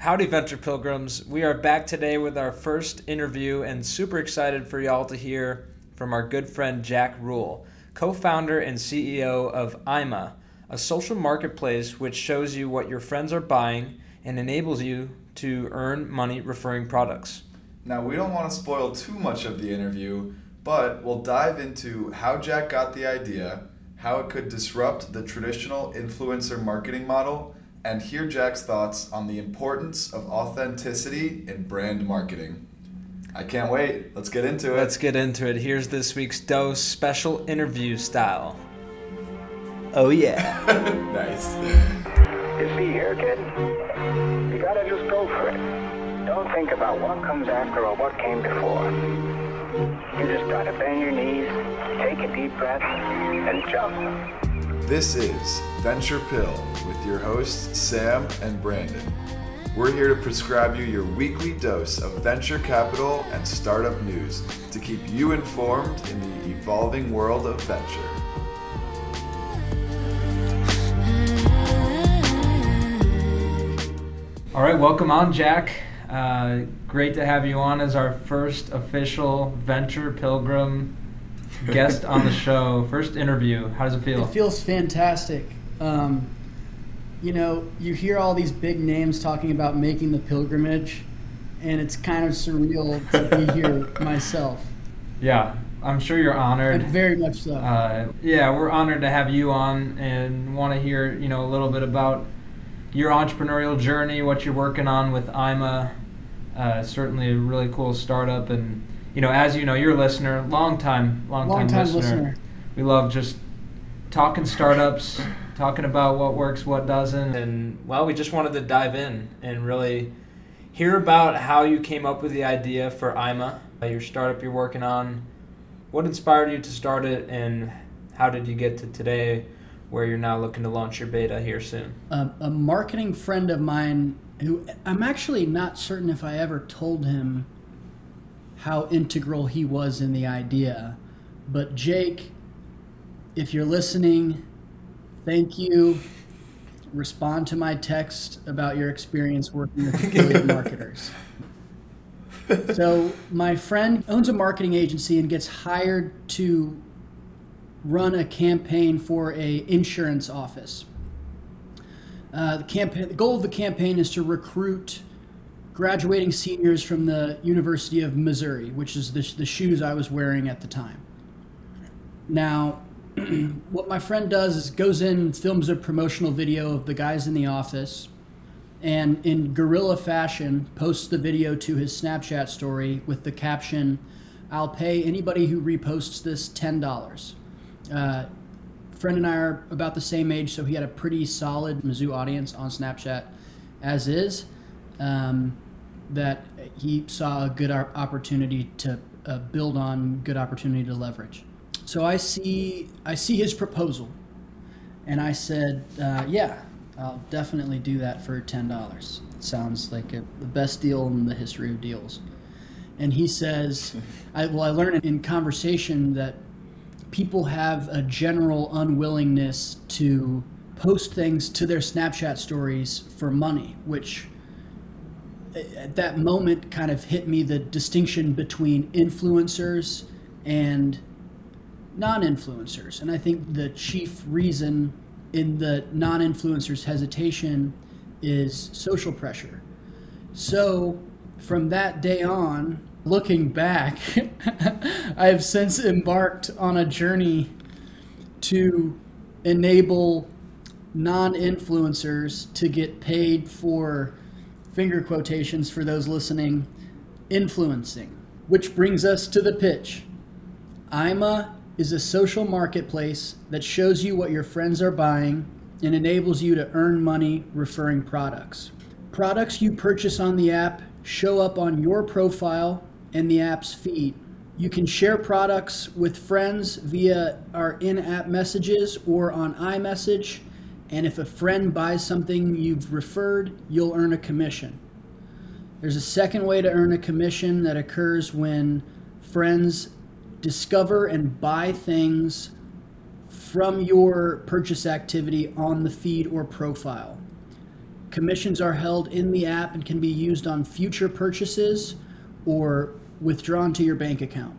Howdy, Venture Pillgrims. We are back today with our first interview and super excited for y'all to hear from our good friend Jack Ruhl, co founder and CEO of Imma, a social marketplace which shows you what your friends are buying and enables you to earn money referring products. Now, we don't want to spoil too much of the interview, but we'll dive into how Jack got the idea, how it could disrupt the traditional influencer marketing model and hear Jack's thoughts on the importance of authenticity in brand marketing. I can't wait. Let's get into it. Let's get into it. Here's this week's dose special interview style. Oh, yeah. nice. You see here, kid? You gotta just go for it. Don't think about what comes after or what came before. You just gotta bend your knees, take a deep breath, and jump. This is Venture Pill with your hosts, Sam and Brandon. We're here to prescribe you your weekly dose of venture capital and startup news to keep you informed in the evolving world of venture. All right, welcome on, Jack. Uh, great to have you on as our first official Venture Pillgrim guest on the show, first interview. How does it feel? It feels fantastic. Um, you know, you hear all these big names talking about making the pilgrimage, and it's kind of surreal to be here myself. Yeah, I'm sure you're honored. And very much so. Uh, yeah, we're honored to have you on and want to hear, you know, a little bit about your entrepreneurial journey, what you're working on with Imma. Uh, certainly a really cool startup and you know, as you know, you're a listener, long time, long, long time, time listener. listener. We love just talking startups, talking about what works, what doesn't, and well, we just wanted to dive in and really hear about how you came up with the idea for Imma, uh, your startup you're working on. What inspired you to start it, and how did you get to today, where you're now looking to launch your beta here soon? A, a marketing friend of mine, who I'm actually not certain if I ever told him how integral he was in the idea. But Jake, if you're listening, thank you. Respond to my text about your experience working with affiliate marketers. So, my friend owns a marketing agency and gets hired to run a campaign for a insurance office. Uh, the campaign, the goal of the campaign is to recruit graduating seniors from the University of Missouri, which is the, the shoes I was wearing at the time. Now, what my friend does is goes in, films a promotional video of the guys in the office, and in guerrilla fashion posts the video to his Snapchat story with the caption, "I'll pay anybody who reposts this ten dollars." Uh, friend and I are about the same age, so he had a pretty solid Mizzou audience on Snapchat, as is. Um, that he saw a good opportunity to uh, build on, good opportunity to leverage. So I see, I see his proposal, and I said, uh, "Yeah, I'll definitely do that for ten dollars. Sounds like a, the best deal in the history of deals." And he says, I, "Well, I learned in conversation that people have a general unwillingness to." post things to their Snapchat stories for money, which at that moment kind of hit me the distinction between influencers and non-influencers. And i think the chief reason in the non-influencers hesitation is social pressure. So from that day on looking back i have since embarked on a journey to enable non-influencers to get paid for finger quotations for those listening, influencing. Which brings us to the pitch. Imma is a social marketplace that shows you what your friends are buying and enables you to earn money referring products. Products you purchase on the app show up on your profile and the app's feed. You can share products with friends via our in app messages or on iMessage and if a friend buys something you've referred, you'll earn a commission. There's a second way to earn a commission that occurs when friends discover and buy things from your purchase activity on the feed or profile. commissions are held in the app and can be used on future purchases or withdrawn to your bank account.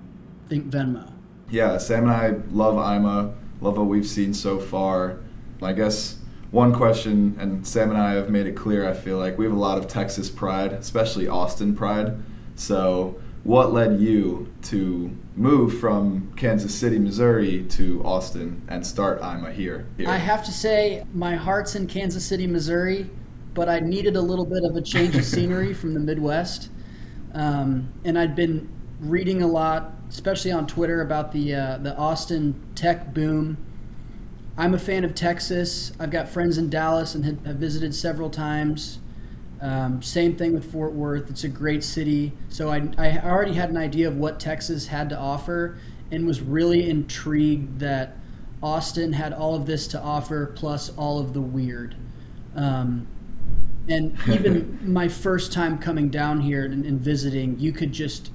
Think Venmo. Yeah, Sam and I love Imma, love what we've seen so far. I guess one question, and Sam and I have made it clear, I feel like we have a lot of Texas pride, especially Austin pride. So, what led you to move from Kansas City, Missouri to Austin and start Imma here? here? I have to say, my heart's in Kansas City, Missouri, but I needed a little bit of a change of scenery from the Midwest. Um, and I'd been reading a lot, especially on Twitter, about the uh, the Austin tech boom. I'm a fan of Texas. I've got friends in Dallas and have visited several times. Um, same thing with Fort Worth. It's a great city. So I, I already had an idea of what Texas had to offer and was really intrigued that Austin had all of this to offer plus all of the weird. Um, and even my first time coming down here and, and visiting, you could just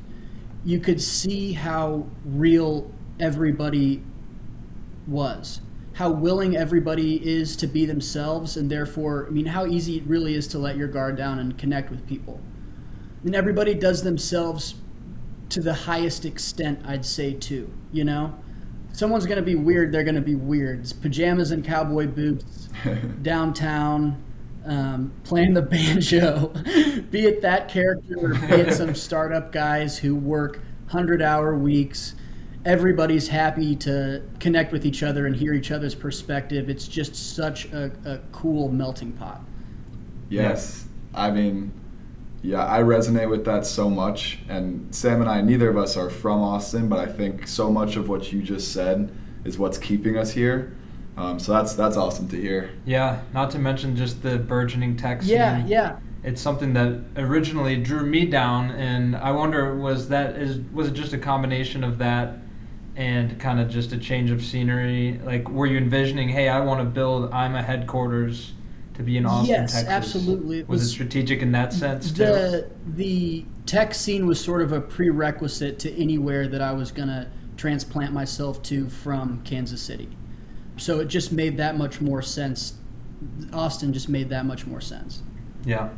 you could see how real everybody was how willing everybody is to be themselves and therefore i mean how easy it really is to let your guard down and connect with people. I mean everybody does themselves to the highest extent i'd say too you know? Someone's going to be weird they're going to be weird it's pajamas and cowboy boots downtown um, playing the banjo. Be it that character or be it some startup guys who work 100 hour weeks everybody's happy to connect with each other and hear each other's perspective. It's just such a, a cool melting pot. Yes. I mean, yeah, I resonate with that so much. And Sam and I, neither of us are from Austin, but I think so much of what you just said is what's keeping us here. Um, so that's that's awesome to hear. Yeah, not to mention just the burgeoning tech scene. Yeah, yeah. It's something that originally drew me down, and I wonder was that is was it just a combination of that and kind of just a change of scenery? Like, were you envisioning, hey, I want to build Imma headquarters to be in Austin, yes, Texas? absolutely. It was, was, it strategic in that sense too? The the tech scene was sort of a prerequisite to anywhere that I was gonna transplant myself to from Kansas City. So it just made that much more sense. Austin just made that much more sense. Yeah.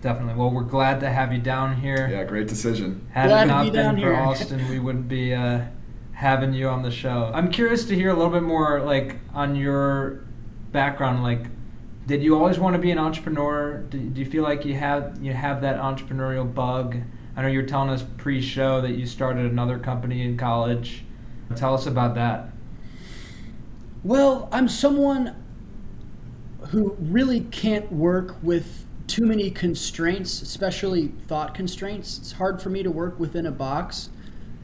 Definitely. Well, we're glad to have you down here. Yeah, great decision. Had glad it not be been for here. Austin, we wouldn't be uh, having you on the show. I'm curious to hear a little bit more, like, on your background. Like, did you always want to be an entrepreneur? Do, you feel like you have you have that entrepreneurial bug? I know you were telling us pre-show that you started another company in college. Tell us about that. Well, I'm someone who really can't work with too many constraints, especially thought constraints. It's hard for me to work within a box.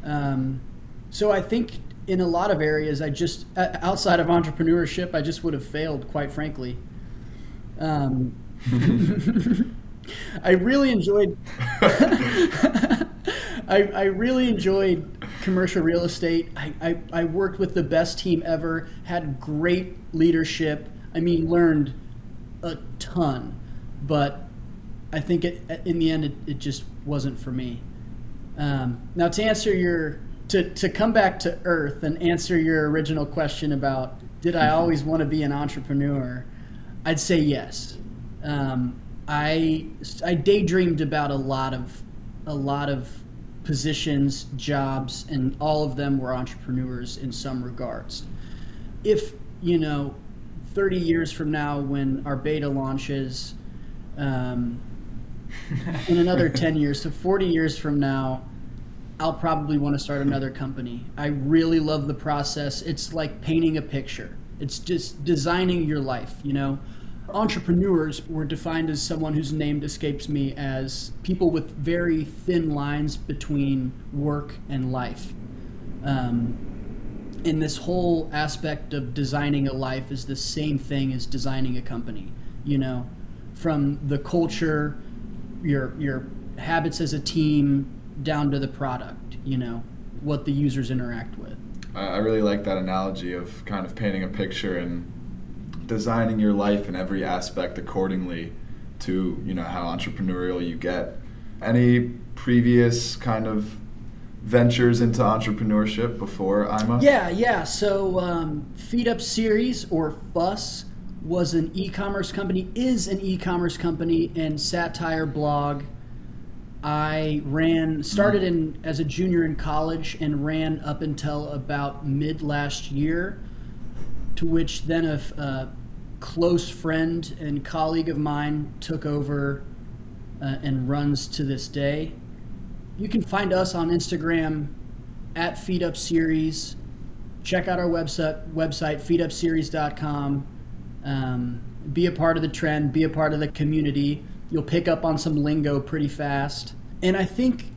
Um, so I think in a lot of areas, I just outside of entrepreneurship, I just would have failed, quite frankly. Um, I really enjoyed. I, I really enjoyed commercial real estate. I, I, I worked with the best team ever, had great leadership. I mean, learned a ton, but I think it, in the end, it, it just wasn't for me. Um, now, to answer your, to, to come back to earth and answer your original question about did I always want to be an entrepreneur, I'd say yes. Um, I I daydreamed about a lot of a lot of positions, jobs, and all of them were entrepreneurs in some regards. If, you know, 30 years from now, when our beta launches, um, in another 10 years, so 40 years from now, I'll probably want to start another company. I really love the process. It's like painting a picture, it's just designing your life, you know? entrepreneurs were defined as someone whose name escapes me as people with very thin lines between work and life. Um, and this whole aspect of designing a life is the same thing as designing a company. You know, from the culture, your your habits as a team, down to the product. You know, what the users interact with. I really like that analogy of kind of painting a picture and designing your life in every aspect accordingly to you know how entrepreneurial you get. Any previous kind of ventures into entrepreneurship before Imma? Yeah, yeah. So um, Feed Up Series or FUS was an e-commerce company, is an e-commerce company and satire blog. I ran started in as a junior in college and ran up until about mid last year, to which then a, a close friend and colleague of mine took over uh, and runs to this day. You can find us on Instagram at Feed Up Series. Check out our website, website feedupseries.com. Um, be a part of the trend, be a part of the community. You'll pick up on some lingo pretty fast. And I think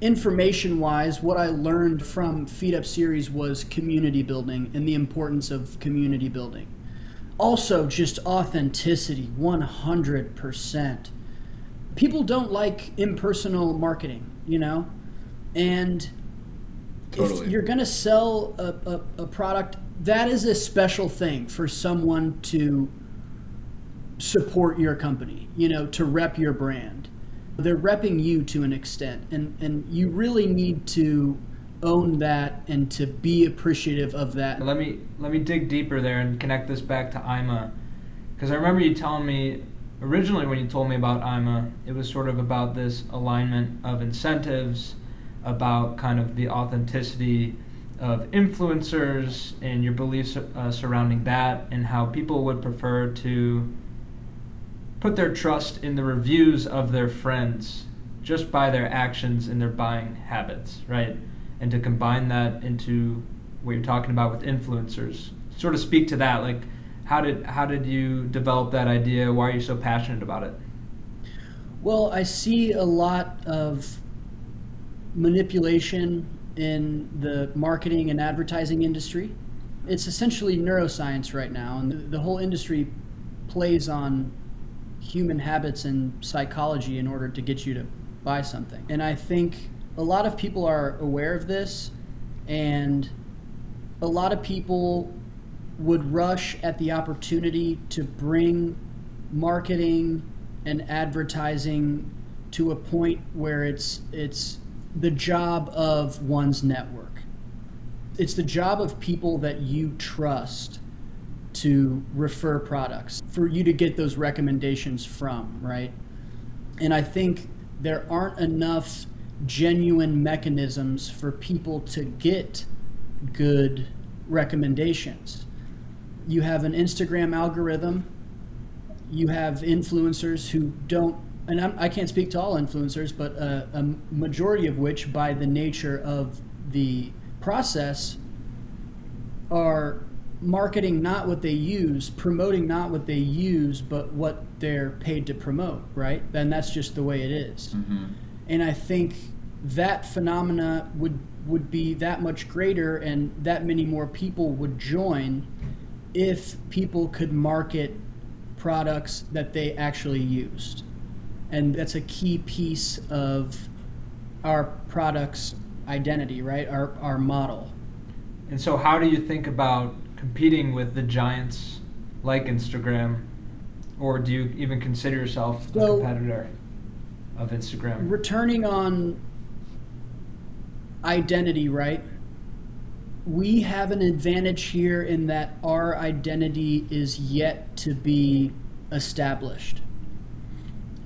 information wise, what I learned from Feed Up Series was community building and the importance of community building. Also, just authenticity 100%. People don't like impersonal marketing, you know? And Totally. if you're going to sell a, a, a product, that is a special thing for someone to support your company, you know, to rep your brand. They're repping you to an extent, and, and you really need to own that and to be appreciative of that. Let me let me dig deeper there and connect this back to Imma, because I remember you telling me originally when you told me about Imma, it was sort of about this alignment of incentives, about kind of the authenticity of influencers and your beliefs uh, surrounding that, and how people would prefer to put their trust in the reviews of their friends just by their actions and their buying habits, right? And to combine that into what you're talking about with influencers, sort of speak to that. Like, how did how did you develop that idea? Why are you so passionate about it? Well, I see a lot of manipulation in the marketing and advertising industry. It's essentially neuroscience right now, and the, the whole industry plays on human habits and psychology in order to get you to buy something. And I think a lot of people are aware of this, and a lot of people would rush at the opportunity to bring marketing and advertising to a point where it's it's the job of one's network. It's the job of people that you trust to refer products for you to get those recommendations from, right? And I think there aren't enough genuine mechanisms for people to get good recommendations. You have an Instagram algorithm, you have influencers who don't, and I'm, I can not speak to all influencers, but a, a majority of which, by the nature of the process, are marketing not what they use, promoting not what they use, but what they're paid to promote, right? Then that's just the way it is. Mm-hmm. And I think that phenomena would would be that much greater and that many more people would join if people could market products that they actually used. And that's a key piece of our product's identity, right? Our our model. And so, how do you think about competing with the giants like Instagram, or do you even consider yourself a So- competitor of Instagram? returning on identity, right? We have an advantage here in that our identity is yet to be established.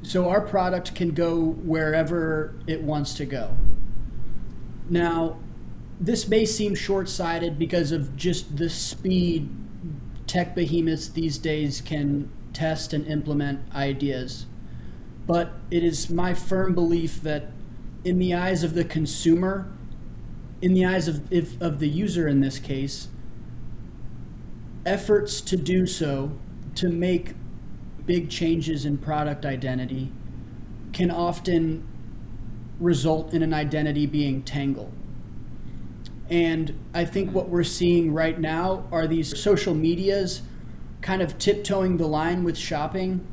So our product can go wherever it wants to go. Now, this may seem short sighted because of just the speed tech behemoths these days can test and implement ideas. But it is my firm belief that, in the eyes of the consumer, in the eyes of, if, of the user in this case, efforts to do so, to make big changes in product identity, can often result in an identity being tangled. And I think what we're seeing right now are these social medias kind of tiptoeing the line with shopping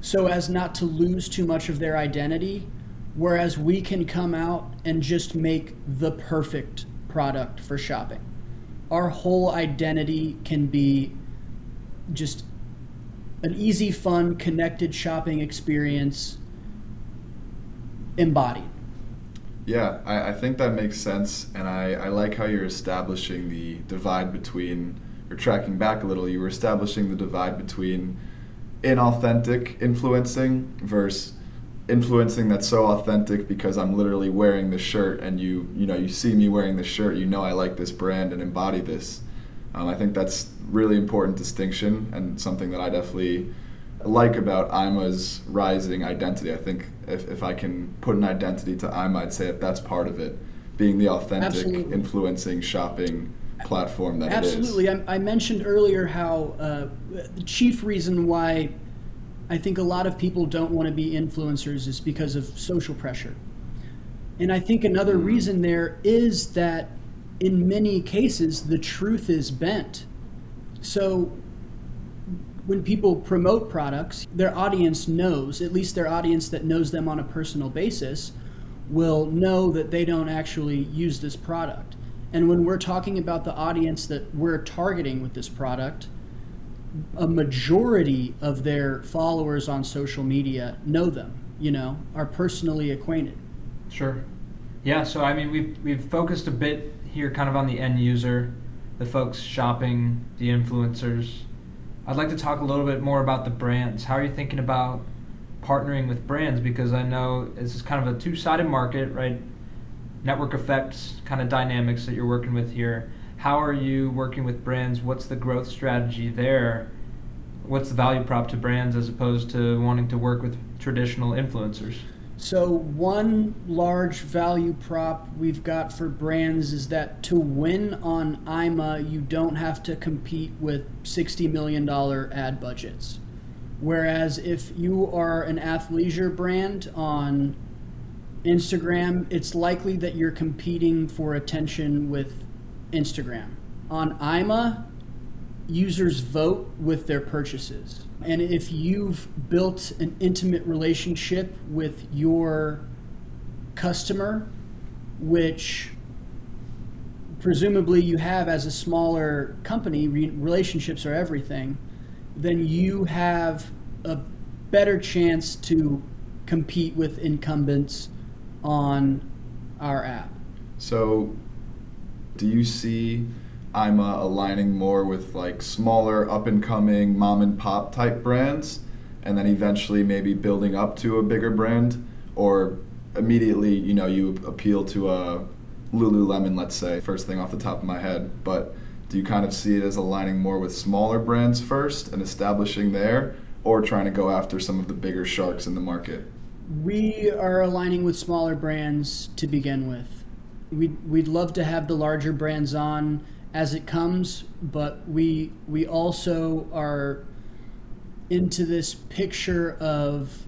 so as not to lose too much of their identity, whereas we can come out and just make the perfect product for shopping. Our whole identity can be just an easy, fun, connected shopping experience embodied. Yeah, I, I think that makes sense, and I, I like how you're establishing the divide between or tracking back a little, you were establishing the divide between inauthentic influencing versus influencing that's so authentic because I'm literally wearing the shirt and you you know you see me wearing the shirt you know I like this brand and embody this. Um, I think that's really important distinction and something that I definitely like about Imma's rising identity I think if, if I can put an identity to Imma I'd say that that's part of it being the authentic Absolutely. influencing shopping platform that Absolutely. it is I, I mentioned earlier how uh, the chief reason why I think a lot of people don't want to be influencers is because of social pressure. And I think another reason there is that in many cases the truth is bent. So when people promote products, their audience knows, at least their audience that knows them on a personal basis, will know that they don't actually use this product. And when we're talking about the audience that we're targeting with this product, a majority of their followers on social media know them, you know, are personally acquainted. Sure. Yeah, so I mean, we've, we've focused a bit here kind of on the end user, the folks shopping, the influencers. I'd like to talk a little bit more about the brands. How are you thinking about partnering with brands? Because I know this is kind of a two sided market, right? Network effects kind of dynamics that you're working with here. How are you working with brands? What's the growth strategy there? What's the value prop to brands as opposed to wanting to work with traditional influencers? So, one large value prop we've got for brands is that to win on Imma, you don't have to compete with $60 million ad budgets. Whereas if you are an athleisure brand on Instagram, it's likely that you're competing for attention with Instagram. On Imma, users vote with their purchases. And if you've built an intimate relationship with your customer, which presumably you have as a smaller company, re- relationships are everything, then you have a better chance to compete with incumbents on our app. So, do you see Imma aligning more with like smaller, up and coming, mom and pop type brands, and then eventually maybe building up to a bigger brand, or immediately, you know, you appeal to a Lululemon, let's say, first thing off the top of my head, but do you kind of see it as aligning more with smaller brands first and establishing there, or trying to go after some of the bigger sharks in the market? We are aligning with smaller brands to begin with. We'd, we'd love to have the larger brands on as it comes, but we we also are into this picture of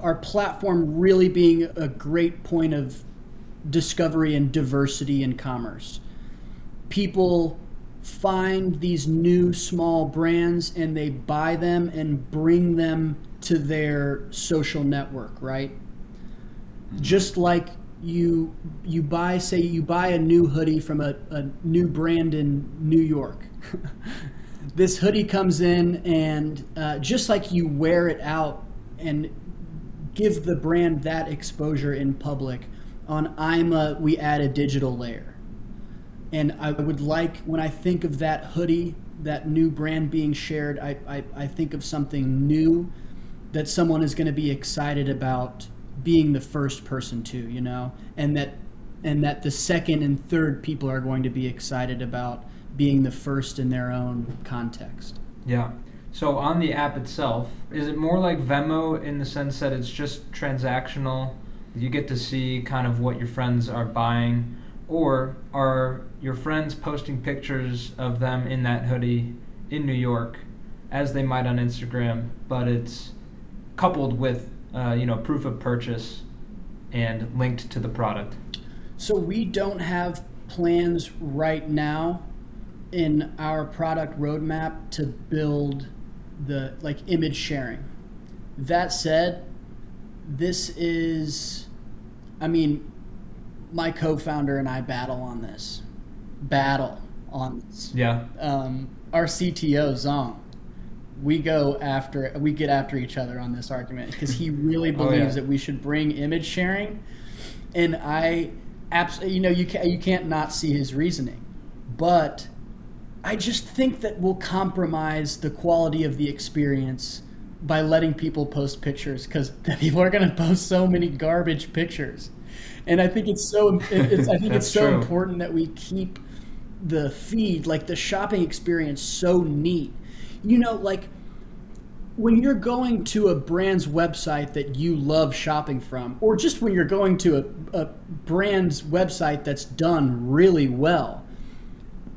our platform really being a great point of discovery and diversity in commerce. People find these new small brands and they buy them and bring them to their social network, right? Mm-hmm. Just like you you buy say you buy a new hoodie from a, a new brand in New York. this hoodie comes in and uh, just like you wear it out and give the brand that exposure in public, on Imma we add a digital layer. And I would like when I think of that hoodie, that new brand being shared, I, I, I think of something new that someone is going to be excited about being the first person to, you know, and that and that the second and third people are going to be excited about being the first in their own context. Yeah. So on the app itself, is it more like Venmo in the sense that it's just transactional? You get to see kind of what your friends are buying, or are your friends posting pictures of them in that hoodie in New York, as they might on Instagram, but it's coupled with uh, you know proof of purchase and linked to the product. So we don't have plans right now in our product roadmap to build the like image sharing. That said, this is I mean my co-founder and I battle on this. Battle on this. Yeah. Um, our CTO Zong, we go after we get after each other on this argument because he really Oh, believes yeah. that we should bring image sharing, and I absolutely you know you can't you can't not see his reasoning, but I just think that we'll compromise the quality of the experience by letting people post pictures because people are going to post so many garbage pictures, and I think it's so. It's, I think it's so true. important that we keep the feed, like the shopping experience, so neat. You know, like when you're going to a brand's website that you love shopping from, or just when you're going to a, a brand's website that's done really well,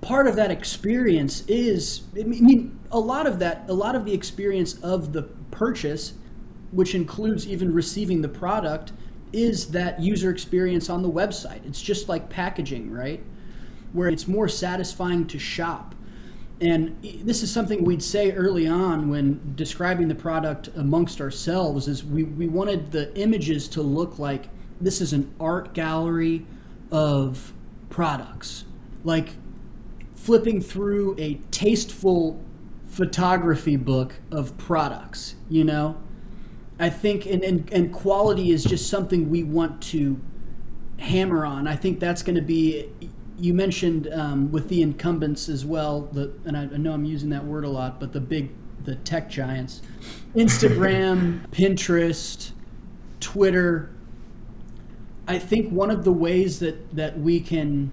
part of that experience is I mean a lot of that a lot of the experience of the purchase which includes even receiving the product is that user experience on the website. It's just like packaging right? Where it's more satisfying to shop and this is something we'd say early on when describing the product amongst ourselves is we, we wanted the images to look like this is an art gallery of products like flipping through a tasteful photography book of products, you know? I think, and, and, and quality is just something we want to hammer on. I think that's going to be, you mentioned um, with the incumbents as well, the, and I, I know I'm using that word a lot, but the big, the tech giants, Instagram, Pinterest, Twitter. I think one of the ways that, that we can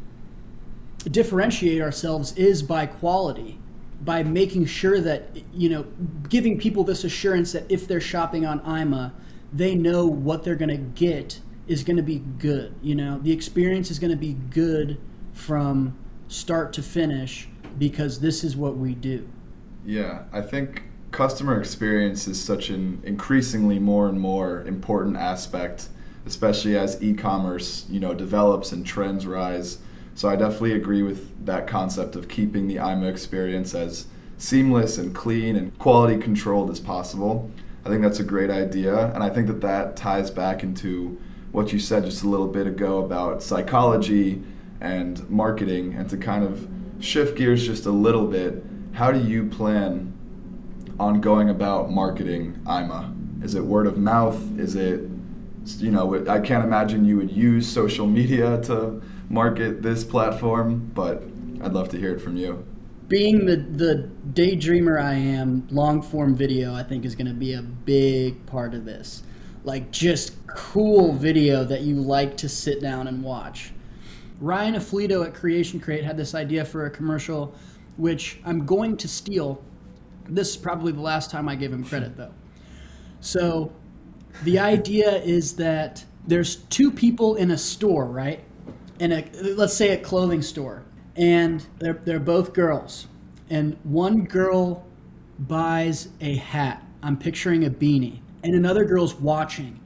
differentiate ourselves is by quality by making sure that you know giving people this assurance that if they're shopping on Imma they know what they're going to get is going to be good you know the experience is going to be good from start to finish because this is what we do Yeah, I think customer experience is such an increasingly more and more important aspect, especially as e-commerce, you know, develops and trends rise. So I definitely agree with that concept of keeping the Imma experience as seamless and clean and quality controlled as possible. I think that's a great idea, and I think that that ties back into what you said just a little bit ago about psychology and marketing, and to kind of shift gears just a little bit. How do you plan on going about marketing Imma? Is it word of mouth? Is it, you know, I can't imagine you would use social media to market this platform, but I'd love to hear it from you. being the the daydreamer I am, long form video I think is going to be a big part of this. Like just cool video that you like to sit down and watch. Ryan Aflito at Creation Crate had this idea for a commercial, which I'm going to steal. This is probably the last time I give him credit though. So the idea is that there's two people in a store, right? In a let's say a clothing store, and they're they're both girls, and one girl buys a hat. I'm picturing a beanie, and another girl's watching,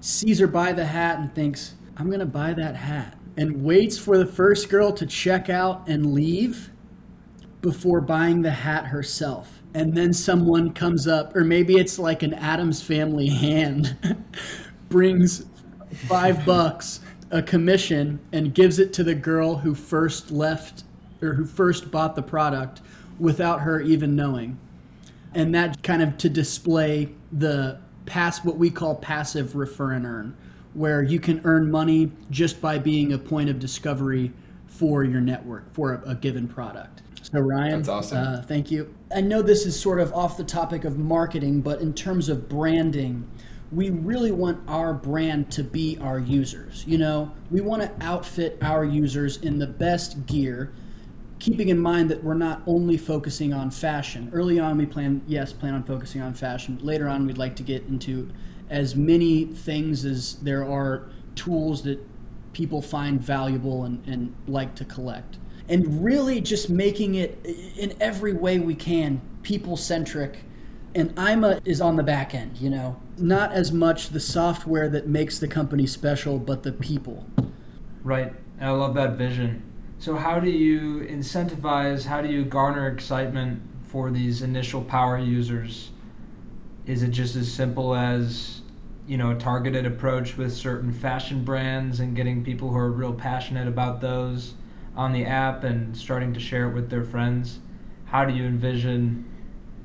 sees her buy the hat and thinks, "I'm gonna buy that hat," and waits for the first girl to check out and leave before buying the hat herself. And then someone comes up, or maybe it's like an Adams family hand, brings five bucks, a commission, and gives it to the girl who first left or who first bought the product without her even knowing. And that kind of to display the pass what we call passive refer and earn, where you can earn money just by being a point of discovery for your network for a, a given product. So Ryan, That's awesome. Uh, thank you. I know this is sort of off the topic of marketing, but in terms of branding, we really want our brand to be our users. You know, we want to outfit our users in the best gear, keeping in mind that we're not only focusing on fashion. Early on, we plan, yes, plan on focusing on fashion. But later on, we'd like to get into as many things as there are tools that people find valuable and, and like to collect. And really just making it in every way we can people centric. And Imma is on the back end, you know, not as much the software that makes the company special, but the people. Right. I love that vision. So, how do you incentivize, how do you garner excitement for these initial power users? Is it just as simple as, you know, targeted approach with certain fashion brands and getting people who are real passionate about those on the app and starting to share it with their friends? How do you envision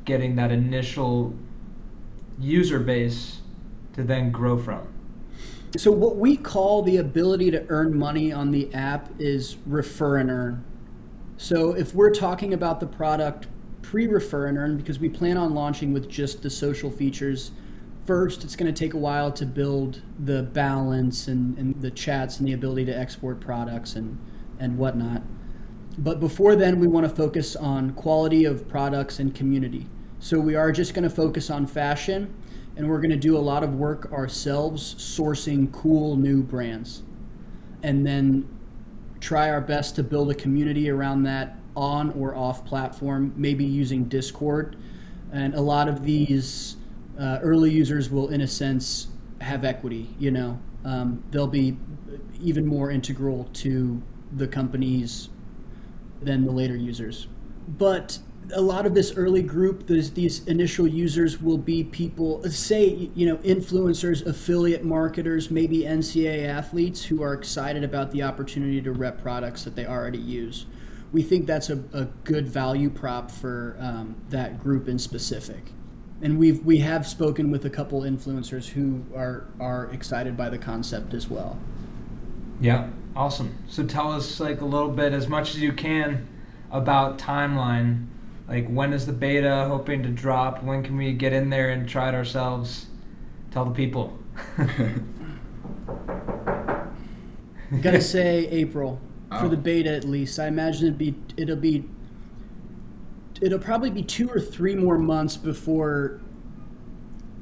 getting that initial user base to then grow from? So, what we call the ability to earn money on the app is refer and earn. So if we're talking about the product pre-refer and earn, because we plan on launching with just the social features first, it's going to take a while to build the balance and, and the chats and the ability to export products and, and whatnot. But before then, we want to focus on quality of products and community. So we are just going to focus on fashion and we're going to do a lot of work ourselves sourcing cool new brands. And then try our best to build a community around that on or off platform, maybe using Discord. And a lot of these uh, early users will, in a sense, have equity. You know, um, they'll be even more integral to the companies than the later users. But a lot of this early group, these, these initial users will be people, say, you know, influencers, affiliate marketers, maybe NCAA athletes who are excited about the opportunity to rep products that they already use. We think that's a, a good value prop for um, that group in specific and we've we have spoken with a couple influencers who are are excited by the concept as well. Yeah, awesome. So tell us like a little bit as much as you can about timeline. Like when is the beta hoping to drop? When can we get in there and try it ourselves? Tell the people. Gotta say April for oh. the beta at least. I imagine it'd be it'll be it'll probably be two or three more months before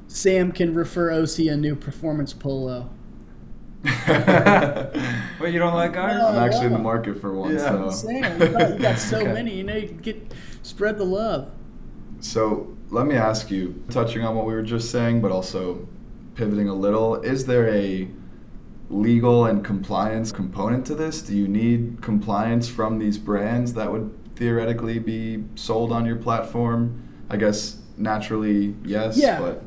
Sam can refer OC a new performance polo. But you don't like ours? I'm actually in the market for one. Yeah. So. Sam, you got, you got so okay. many. You know, you get spread the love. So let me ask you, touching on what we were just saying, but also pivoting a little, is there a legal and compliance component to this? Do you need compliance from these brands that would theoretically be sold on your platform? I guess naturally, yes. Yeah. But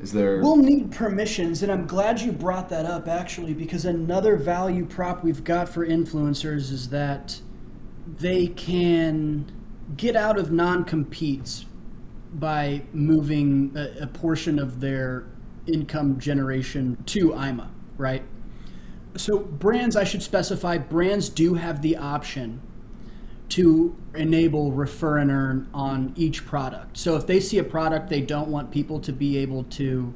is there? We'll need permissions, and I'm glad you brought that up actually, because another value prop we've got for influencers is that they can get out of non competes by moving a, a portion of their income generation to Imma, right? So, brands, I should specify, brands do have the option to enable refer and earn on each product. So if they see a product they don't want people to be able to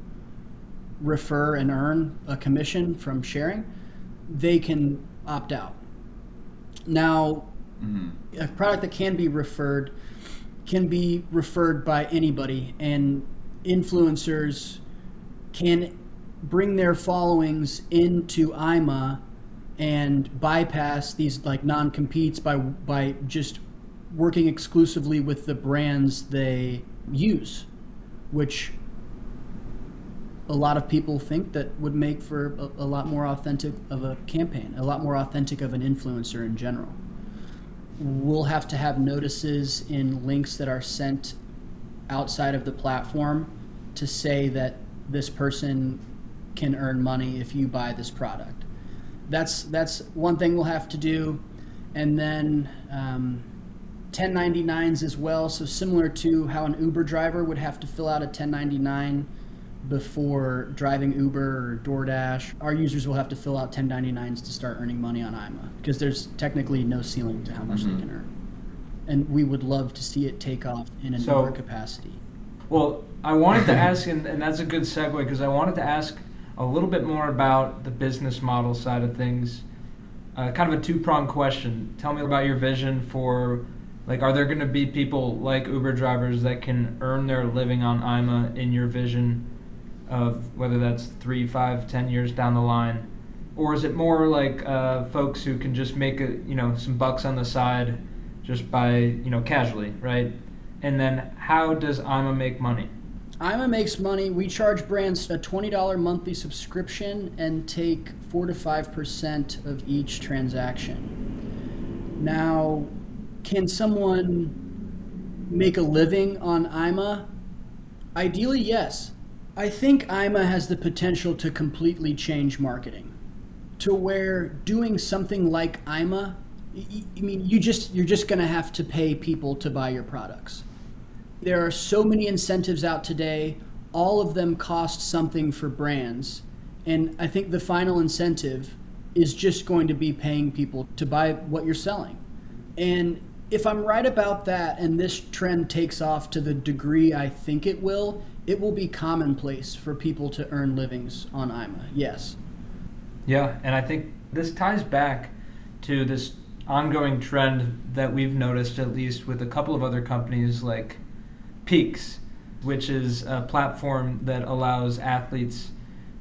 refer and earn a commission from sharing, they can opt out. Now, mm-hmm. a product that can be referred can be referred by anybody, and influencers can bring their followings into Imma and bypass these like non-competes by by just working exclusively with the brands they use, which a lot of people think that would make for a, a, lot more authentic of a campaign, a lot more authentic of an influencer in general. We'll have to have notices in links that are sent outside of the platform to say that this person can earn money if you buy this product that's that's one thing we'll have to do, and then um, 1099s as well. So similar to how an Uber driver would have to fill out a 1099 before driving Uber or DoorDash, our users will have to fill out 1099s to start earning money on Imma because there's technically no ceiling to how much mm-hmm. they can earn. And we would love to see it take off in a so, newer capacity. Well, I wanted to ask, and, and that's a good segue because I wanted to ask a little bit more about the business model side of things. Uh, kind of a two pronged question. Tell me about your vision for, like, are there going to be people like Uber drivers that can earn their living on Imma in your vision of whether that's three, five, ten years down the line? Or is it more like uh, folks who can just make a, you know some bucks on the side just by you know casually, right? And then how does Imma make money? Imma makes money. We charge brands a $20 monthly subscription and take 4 to 5% of each transaction. Now, can someone make a living on Imma? Ideally, yes. I think Imma has the potential to completely change marketing to where doing something like Imma, I mean, you just you're just going to have to pay people to buy your products there are so many incentives out today. All of them cost something for brands. And I think the final incentive is just going to be paying people to buy what you're selling. And if I'm right about that and this trend takes off to the degree I think it will, it will be commonplace for people to earn livings on Imma. Yes. Yeah, and I think this ties back to this ongoing trend that we've noticed, at least with a couple of other companies like Peaks, which is a platform that allows athletes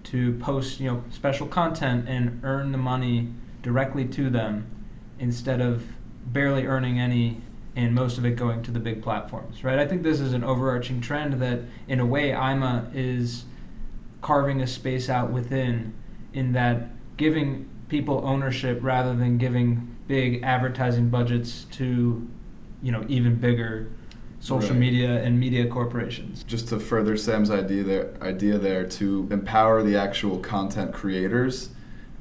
to post, you know, special content and earn the money directly to them instead of barely earning any and most of it going to the big platforms, right? I think this is an overarching trend that, in a way, Imma is carving a space out within, in that giving people ownership rather than giving big advertising budgets to, you know, even bigger social Right. media and media corporations. just to further Sam's idea there, idea there to empower the actual content creators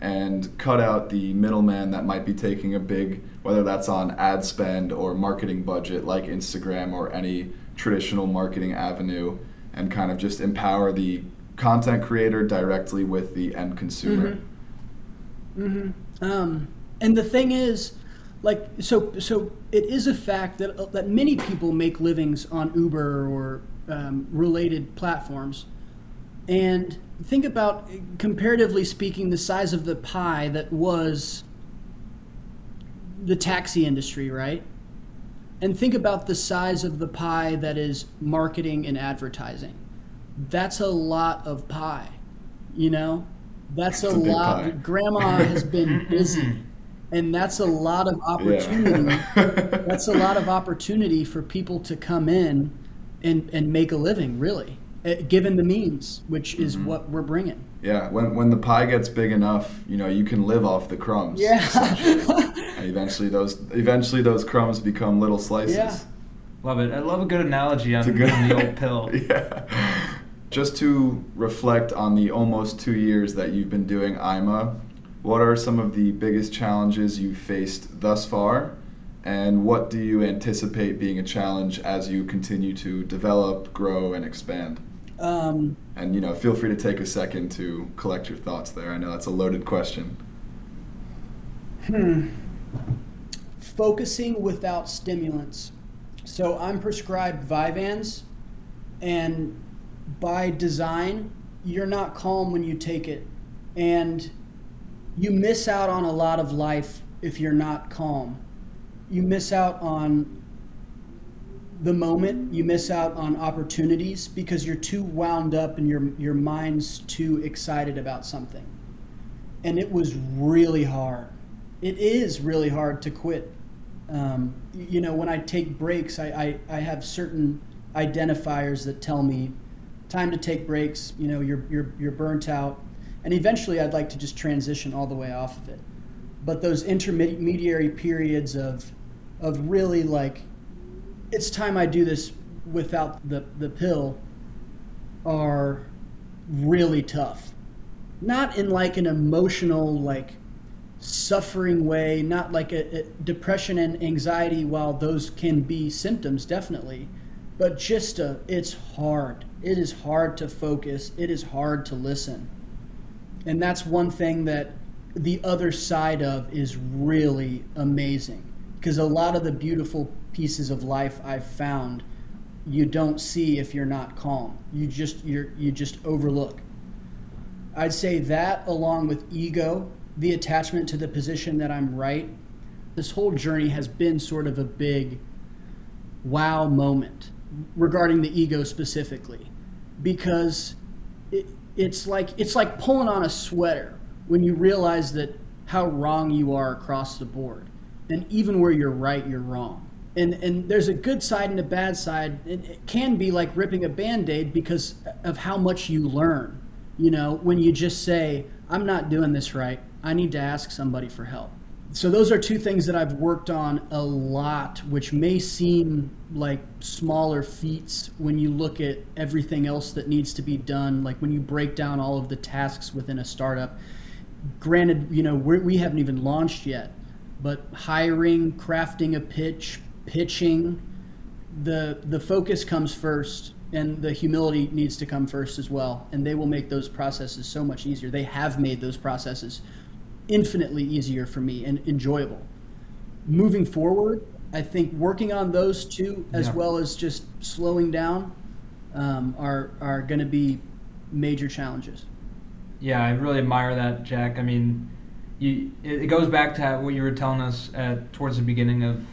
and cut out the middleman that might be taking a big, whether that's on ad spend or marketing budget like Instagram or any traditional marketing avenue, and kind of just empower the content creator directly with the end consumer. Um, and the thing is, like, so so it is a fact that that many people make livings on Uber or um, related platforms, and think about comparatively speaking the size of the pie that was the taxi industry, right? And think about the size of the pie that is marketing and advertising. That's a lot of pie, you know? That's It's a a lot. Grandma has been busy, and that's a lot of opportunity. Yeah. that's a lot of opportunity for people to come in and, and make a living, really, eh, given the means, which is Mm-hmm. what we're bringing. yeah, when, when the pie gets big enough, you know, you can live off the crumbs. And eventually those eventually those crumbs become little slices. Yeah. Love it. I love a good analogy on, It's a good on the old pill. yeah. Just to reflect on the almost two years that you've been doing Imma, what are some of the biggest challenges you've faced thus far? And what do you anticipate being a challenge as you continue to develop, grow, and expand? Um, And you know, feel free to take a second to collect your thoughts there. I know that's a loaded question. Hmm. focusing without stimulants. So I'm prescribed Vyvanse, and by design, you're not calm when you take it, and you miss out on a lot of life if you're not calm. You miss out on the moment. You miss out on opportunities because you're too wound up and your your mind's too excited about something. And it was really hard. It is really hard to quit. Um, you know, when I take breaks, I, I, I have certain identifiers that tell me time to take breaks. You know, you're, you're, you're burnt out. And eventually, I'd like to just transition all the way off of it. But those intermediary periods of, of really like, it's time I do this without the, the pill are really tough. Not in like an emotional, like suffering way, not like a, a depression and anxiety, while those can be symptoms, definitely. But just a, it's hard. It is hard to focus. It is hard to listen. And that's one thing that the other side of is really amazing. Because a lot of the beautiful pieces of life I've found you don't see if you're not calm. You just you're you just overlook. I'd say that along with ego, the attachment to the position that I'm right. This whole journey has been sort of a big wow moment regarding the ego specifically because it's like it's like pulling on a sweater when you realize that how wrong you are across the board. And even where you're right you're wrong. And and there's a good side and a bad side. And it can be like ripping a band-aid because of how much you learn. You know when you just say i'm not doing this right. I need to ask somebody for help so those are two things that I've worked on a lot, which may seem like smaller feats when you look at everything else that needs to be done. Like when you break down all of the tasks within a startup. Granted, you know we're, we haven't even launched yet, but hiring, crafting a pitch, pitching, the the focus comes first, and the humility needs to come first as well. And they will make those processes so much easier. They have made those processes infinitely easier for me and enjoyable. Moving forward, I think working on those two, as Yeah. well as just slowing down, um, are are going to be major challenges. Yeah, I really admire that, Jack. I mean, you, it, it goes back to what you were telling us at towards the beginning of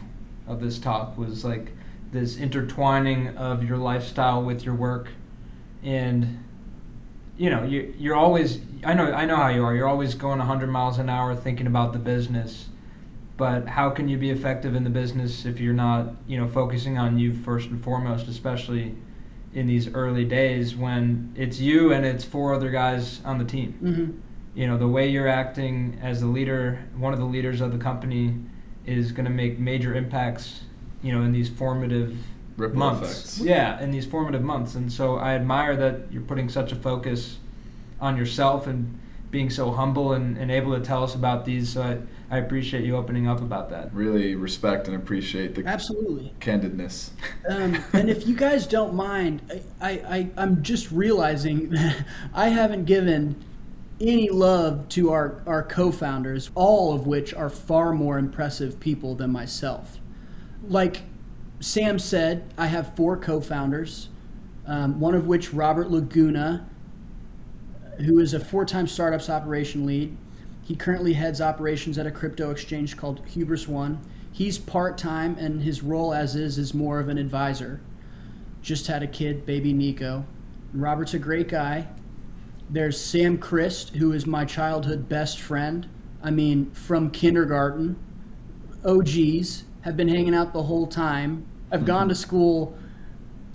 of this talk was like this intertwining of your lifestyle with your work, and you know, you you're always I know I know how you are. You're always going 100 miles an hour thinking about the business. But how can you be effective in the business if you're not, you know, focusing on you first and foremost, especially in these early days when it's you and it's four other guys on the team. Mm-hmm. You know, the way you're acting as the leader, one of the leaders of the company, is going to make major impacts, you know, in these formative Ripple months. effects. Yeah, in these formative months. And so I admire that you're putting such a focus on yourself and being so humble and, and able to tell us about these. So I, I appreciate you opening up about that. Really respect and appreciate the Absolutely. candidness. Um, and if you guys don't mind, I, I, I'm just realizing that I haven't given any love to our, our co founders, all of which are far more impressive people than myself. Like Sam said, I have four co founders, um, one of which, Robert Laguna, who is a four time startups operation lead. He currently heads operations at a crypto exchange called Hubris One. He's part time, and his role as is is more of an advisor. Just had a kid, baby Nico. Robert's a great guy. There's Sam Christ, who is my childhood best friend. I mean, from kindergarten. OGs have been hanging out the whole time. I've gone to mm-hmm. school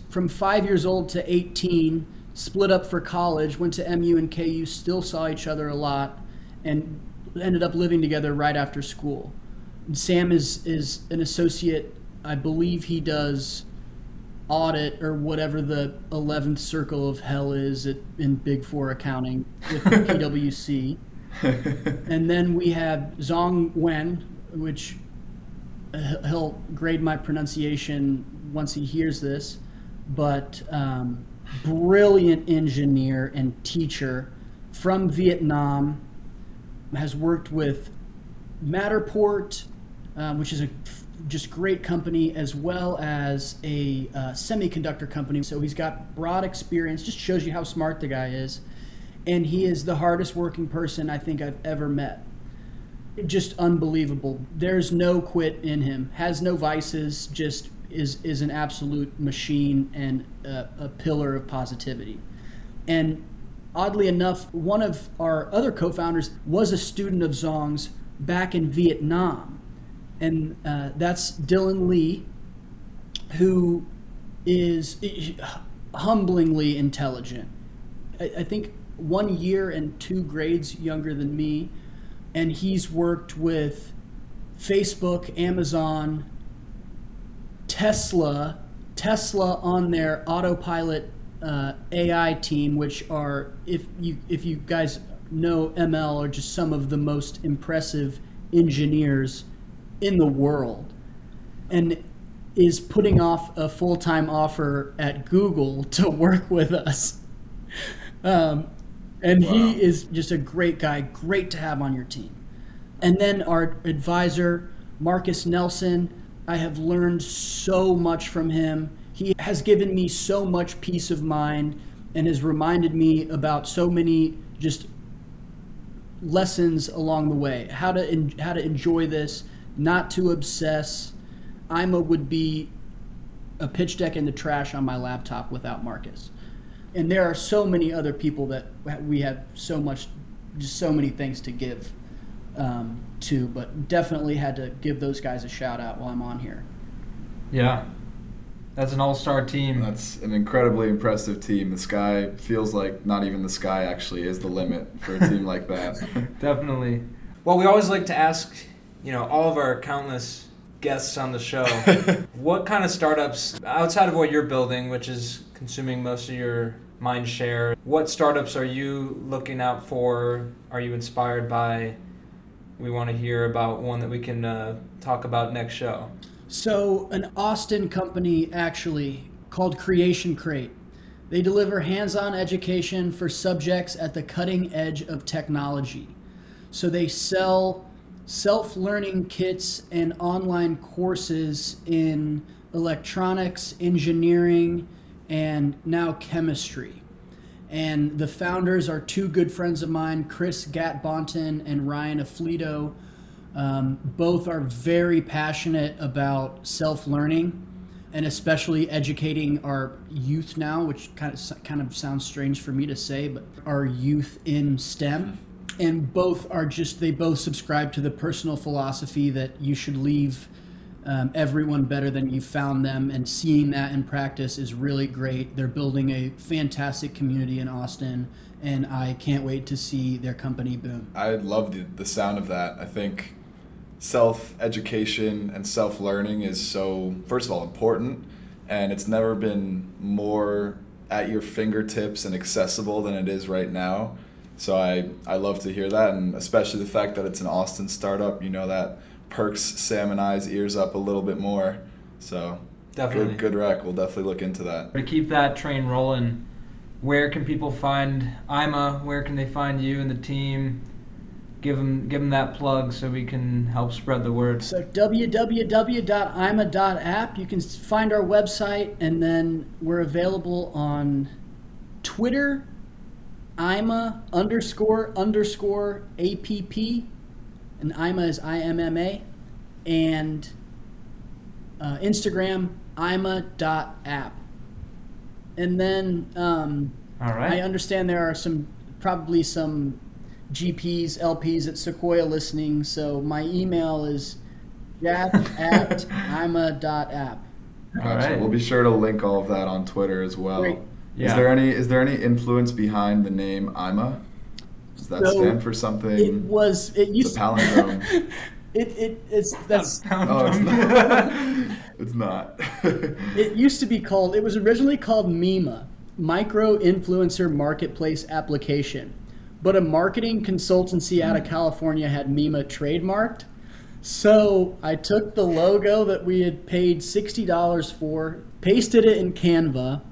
from five years old to 18, split up for college, went to MU and KU, still saw each other a lot, and ended up living together right after school. Sam is, is an associate. I believe he does audit or whatever the 11th circle of hell is at, in Big Four accounting with PwC. And then we have Zong Wen, which he'll grade my pronunciation once he hears this, but um, brilliant engineer and teacher from Vietnam, has worked with Matterport, um, which is a just great company, as well as a uh, semiconductor company. So he's got broad experience. Just shows you how smart the guy is, and he is the hardest working person I think I've ever met just unbelievable. There's no quit in him. Has no vices. Just is is an absolute machine and a, a pillar of positivity. And oddly enough, one of our other co-founders was a student of Zong's back in Vietnam, and uh, that's Dylan Lee, who is humblingly intelligent. I, I think one year and two grades younger than me and he's worked with Facebook, Amazon, Tesla, Tesla on their autopilot uh, AI team, which are if you if you guys know ML, are just some of the most impressive engineers in the world, and is putting off a full time offer at Google to work with us. Um, and Wow. he is just a great guy, great to have on your team. And then our advisor, Marcus Nelson, I have learned so much from him. He has given me so much peace of mind and has reminded me about so many just lessons along the way. How to en- how to enjoy this, not to obsess. Imma would be a pitch deck in the trash on my laptop without Marcus. And there are so many other people that we have so much, just so many things to give um, to, but definitely had to give those guys a shout out while I'm on here. Yeah. That's an all star team. That's an incredibly impressive team. The sky feels like not even the sky actually is the limit for a team like that. Definitely. Well, we always like to ask, you know, all of our countless guests on the show, what kind of startups outside of what you're building, which is consuming most of your mind share, what startups are you looking out for? Are you inspired by? We want to hear about one that we can uh, talk about next show. So, an Austin company actually called Creation Crate. They deliver hands on education for subjects at the cutting edge of technology. So, they sell self learning kits and online courses in electronics, engineering, and now chemistry. And the founders are two good friends of mine, Chris Gatbonton and Ryan Aflito. Um, both are very passionate about self learning and especially educating our youth now, which kind of kind of sounds strange for me to say, but our youth in STEM. And both are just they both subscribe to the personal philosophy that you should leave um, everyone better than you found them, and seeing that in practice is really great. They're building a fantastic community in Austin, and I can't wait to see their company boom. I love the, the sound of that. I think self education and self learning is so, first of all, important, and it's never been more at your fingertips and accessible than it is right now. So I, I love to hear that, and especially the fact that it's an Austin startup. You know that perks Sam and I's ears up a little bit more. So Definitely. good, good rec. We'll definitely look into that. To keep that train rolling, where can people find Imma? Where can they find you and the team? Give them, give them that plug so we can help spread the word. So www.imma.app. You can find our website, and then we're available on Twitter, Imma underscore underscore APP, and Imma is I M M A, and uh, Instagram, imma.app. And then um, All right. I understand there are some, probably some GPs, LPs at Sequoia listening, so my email is jack at imma.app. All Gotcha. right. We'll be sure to link all of that on Twitter as well. Great. Is there any is there any influence behind the name Imma? Does that So, stand for something? It was, it it's a used palindrome. it, it, it's, that's, oh, it's not. it's not. It used to be called, it was originally called MIMA, Micro Influencer Marketplace Application. But a marketing consultancy out of California had MIMA trademarked. So I took the logo that we had paid $60 for, pasted it in Canva,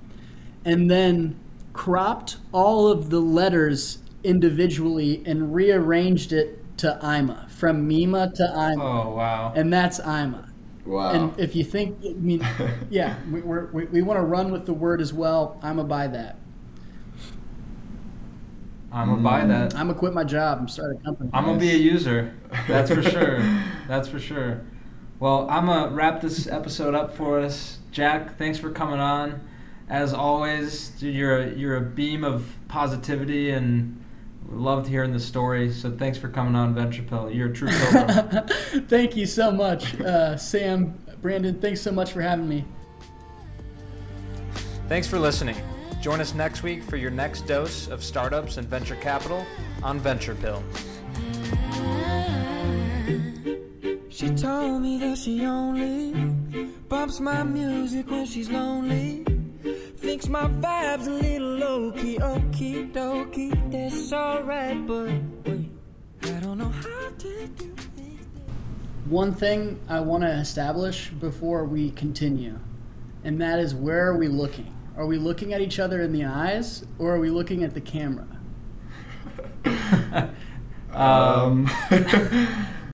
and then cropped all of the letters individually and rearranged it to Imma, from Mima to Imma. oh wow. And that's Imma. wow. And if you think, I mean, yeah, we, we're, we, we want to run with the word as well. I'm going to buy that. I'm gonna buy mm. that. I'm going to quit my job and start a company. I'm gonna be a user. That's for sure. That's for sure. Well, I'm gonna wrap this episode up for us. Jack, thanks for coming on. As always, dude, you're a, you're a beam of positivity and loved hearing the story. So thanks for coming on Venture Pill. You're a true pilgrim. Thank you so much, uh, Sam, Brandon. Thanks so much for having me. thanks for listening. Join us next week for your next dose of startups and venture capital on Venture Pill. She told me that she only bumps my music when she's lonely. Thinks my vibe's a little low key, okie dokie, that's alright, but wait, I don't know how to do this. One thing I want to establish before we continue, and that is where are we looking? Are we looking at each other in the eyes or are we looking at the camera? um,